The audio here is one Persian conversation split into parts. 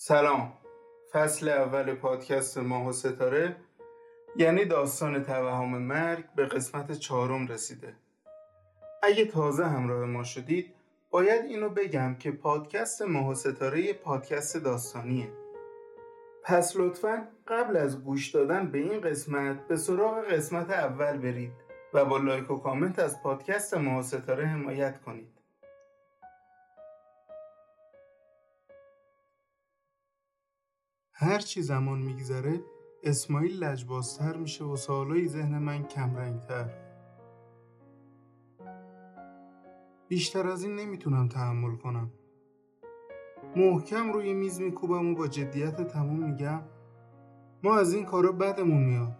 سلام. فصل اول پادکست ماه و ستاره یعنی داستان توهم مرگ به قسمت چهارم رسیده. اگه تازه همراه ما شدید باید اینو بگم که پادکست ماه و ستاره یه پادکست داستانیه. پس لطفا قبل از گوش دادن به این قسمت به سراغ قسمت اول برید و با لایک و کامنت از پادکست ماه و ستاره حمایت کنید. هر چی زمان میگذره اسماعیل لجبازتر میشه و سوالای ذهن من کمرنگتر. بیشتر از این نمی‌تونم تحمل کنم. محکم روی میز میکوبم و با جدیت تموم میگم ما از این کارا بدمون میاد.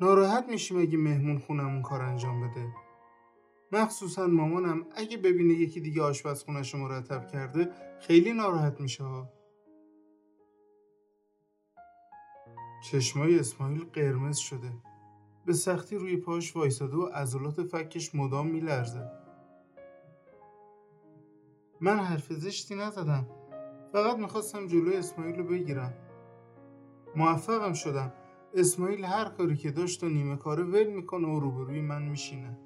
ناراحت میشیم اگه مهمون خونمون کار انجام بده. مخصوصا مامانم اگه ببینه یکی دیگه آشپزخونش مرتب کرده خیلی ناراحت میشه ها. چشمای اسماعیل قرمز شده. به سختی روی پاش وایساده و عضلات فکش مدام میلرزه. من حرف زشتی نزدم. فقط می‌خواستم جلوی اسماعیل رو بگیرم. موفقم شدم. اسماعیل هر کاری که داشت و نیمه کاره ول می‌کنه و روبروی من میشینه.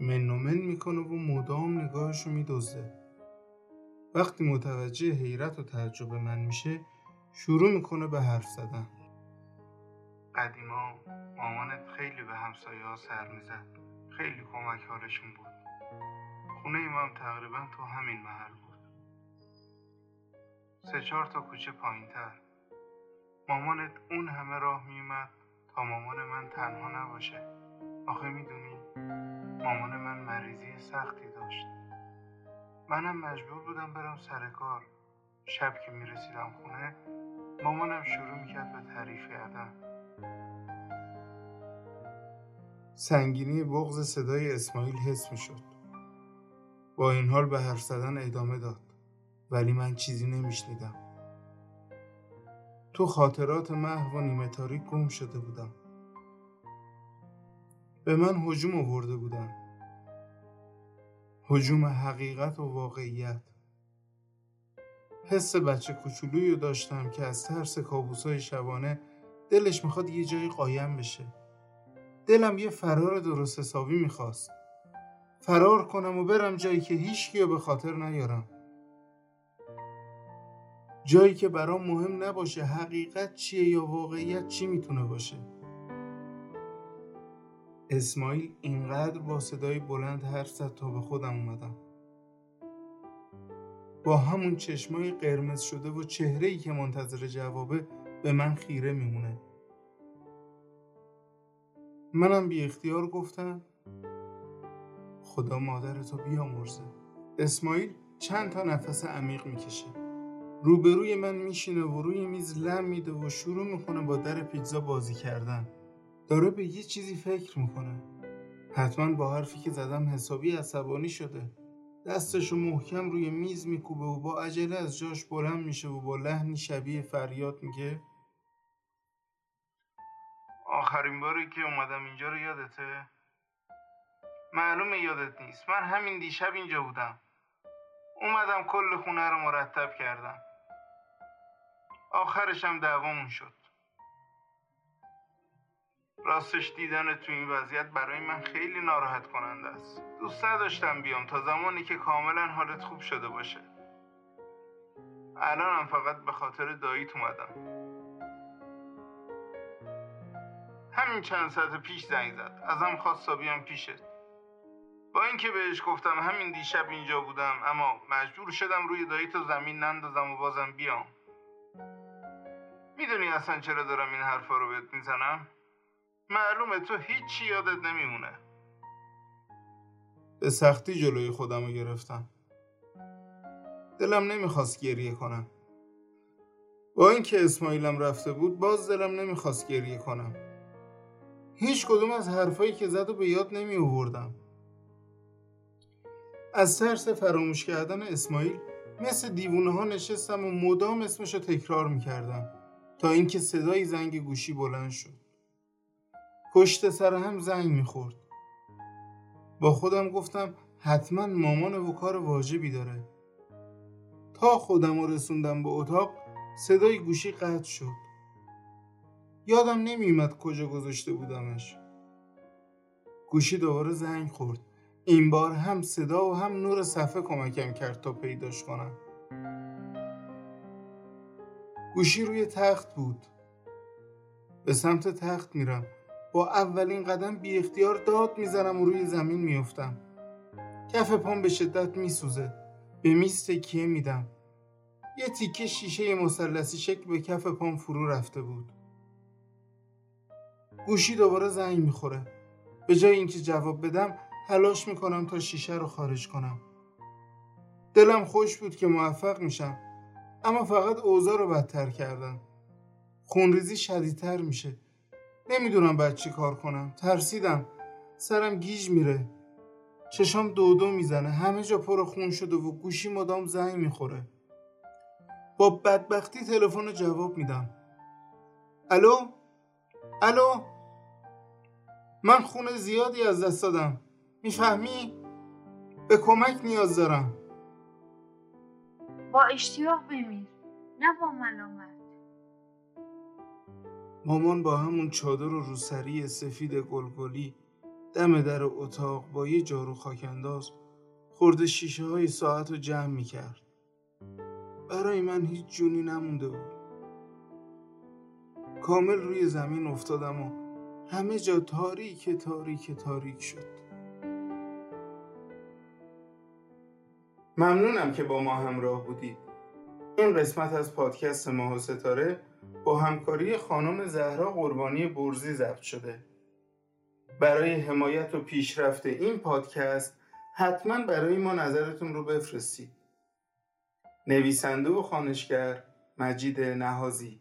من و من می‌کنه و مدام نگاهشو میدوزه وقتی متوجه حیرت و تعجب من میشه شروع می‌کنه به حرف زدن. قدیما مامانت خیلی به همسایه ها سر می‌زد. خیلی کمک حالشون بود. خونه ایمام تقریبا تو همین محل بود. سه چهار تا کوچه پایین تر مامانت اون همه راه میومد تا مامان من تنها نباشه. آخه می‌دونی مامان من مریضی سختی داشت. منم مجبور بودم برم سر کار. شب که می‌رسیدم خونه مامانم شروع می‌کرد به تعریف کردن سنگینی بغز صدای اسماعیل حس می‌شد. با این حال به حرف زدن ادامه داد. ولی من چیزی نمیشنیدم. تو خاطرات محو و نیمه تاریک گم شده بودم. به من هجوم آورده بودن. هجوم حقیقت و واقعیت. حس بچه کوچولویی رو داشتم که از ترس کابوسای شبانه دلش می‌خواد یه جایی قایم بشه. دلم یه فرار درست حسابی می‌خواست. فرار کنم و برم جایی که هیچ به خاطر نیارم. جایی که برام مهم نباشه حقیقت چیه یا واقعیت چی می‌تونه باشه. اسماعیل اینقدر با صدای بلند حرف زد تا به خودم اومدم. با همون چشمای قرمز شده و چهره ای که منتظر جوابه به من خیره میمونه. منم بی اختیار گفتم خدا مادرتو بیامرزه. اسماعیل چند تا نفس عمیق می‌کشه. روبروی من میشینه و روی میز لم میده و شروع می‌کنه با در پیتزا بازی کردن. داره به یه چیزی فکر می‌کنه. حتما با حرفی که زدم حسابی عصبانی شده. دستشو محکم روی میز میکوبه و با عجله از جاش بلند میشه و با لحنی شبیه فریاد میگه آخرین باری که اومدم اینجا رو یادته؟ معلومه یادت نیست. من همین دیشب اینجا بودم. اومدم کل خونه رو مرتب کردم. آخرشم دعوامون شد. راستش دیدن تو این وضعیت برای من خیلی ناراحت کننده است. دوست نداشتم بیام تا زمانی که کاملا حالت خوب شده باشه. الانم فقط به خاطر داییت اومدم. همین چند ساعت پیش زنگ زد. ازم خواست تا بیام پیشت. با اینکه بهش گفتم همین دیشب اینجا بودم اما مجبور شدم روی داییت و زمین نندازم و بازم بیام. می‌دونی اصلا چرا دارم این حرفا رو بهت می‌زنم؟ معلومه تو هیچی یادت نمیمونه. به سختی جلوی خودم رو گرفتم. دلم نمی‌خواست گریه کنم. با اینکه اسماعیلم رفته بود باز دلم نمی‌خواست گریه کنم. هیچ کدوم از حرفایی که زد و به یاد نمی آوردم از ترس فراموش کردن اسماعیل مثل دیوونه ها نشستم و مدام اسمش رو تکرار می‌کردم تا اینکه صدای زنگ گوشی بلند شد. پشت سر هم زنگ می‌خورد. با خودم گفتم حتما مامان و کار واجبی داره. تا خودم رسوندم به اتاق صدای گوشی قطع شد. یادم نمیومد کجا گذاشته بودمش. گوشی دوباره زنگ خورد. این بار هم صدا و هم نور صفحه کمکم کرد تا پیداش کنم. گوشی روی تخت بود. به سمت تخت میرم. با اولین قدم بی اختیار داد می‌زنم و روی زمین میفتم کف پام به شدت میسوزه. به میز تکیه میدم. یه تیکه شیشه مثلثی شکل به کف پام فرو رفته بود. گوشی دوباره زنگ می‌خوره. به جای اینکه جواب بدم تلاش می‌کنم تا شیشه رو خارج کنم. دلم خوش بود که موفق میشم. اما فقط اوضاع رو بدتر کردم. خونریزی شدیدتر میشه. نمی‌دونم باید چی کار کنم. ترسیدم. سرم گیج میره. چشام دو دو می‌زنه. همه جا پر خون شده و گوشی مدام زنگ می‌خوره. با بدبختی تلفن جواب میدم. الو؟ الو؟ من خون زیادی از دست دادم. می‌فهمی؟ به کمک نیاز دارم. با اشتیاق بمیر. نه با ملامت. مامان با همون چادر و روسری سفید گلگلی دم در اتاق با یه جارو خاکنداز خورده شیشه های ساعت رو جمع می کرد. برای من هیچ جونی نمونده بود. کامل روی زمین افتادم و همه جا تاریک تاریک تاریک شد. ممنونم که با ما همراه بودید. این قسمت از پادکست ماه و ستاره با همکاری خانم زهرا قربانی برزی ضبط شده. برای حمایت و پیشرفت این پادکست حتما برای ما نظرتون رو بفرستید. نویسنده و خانشگر مجید نهازی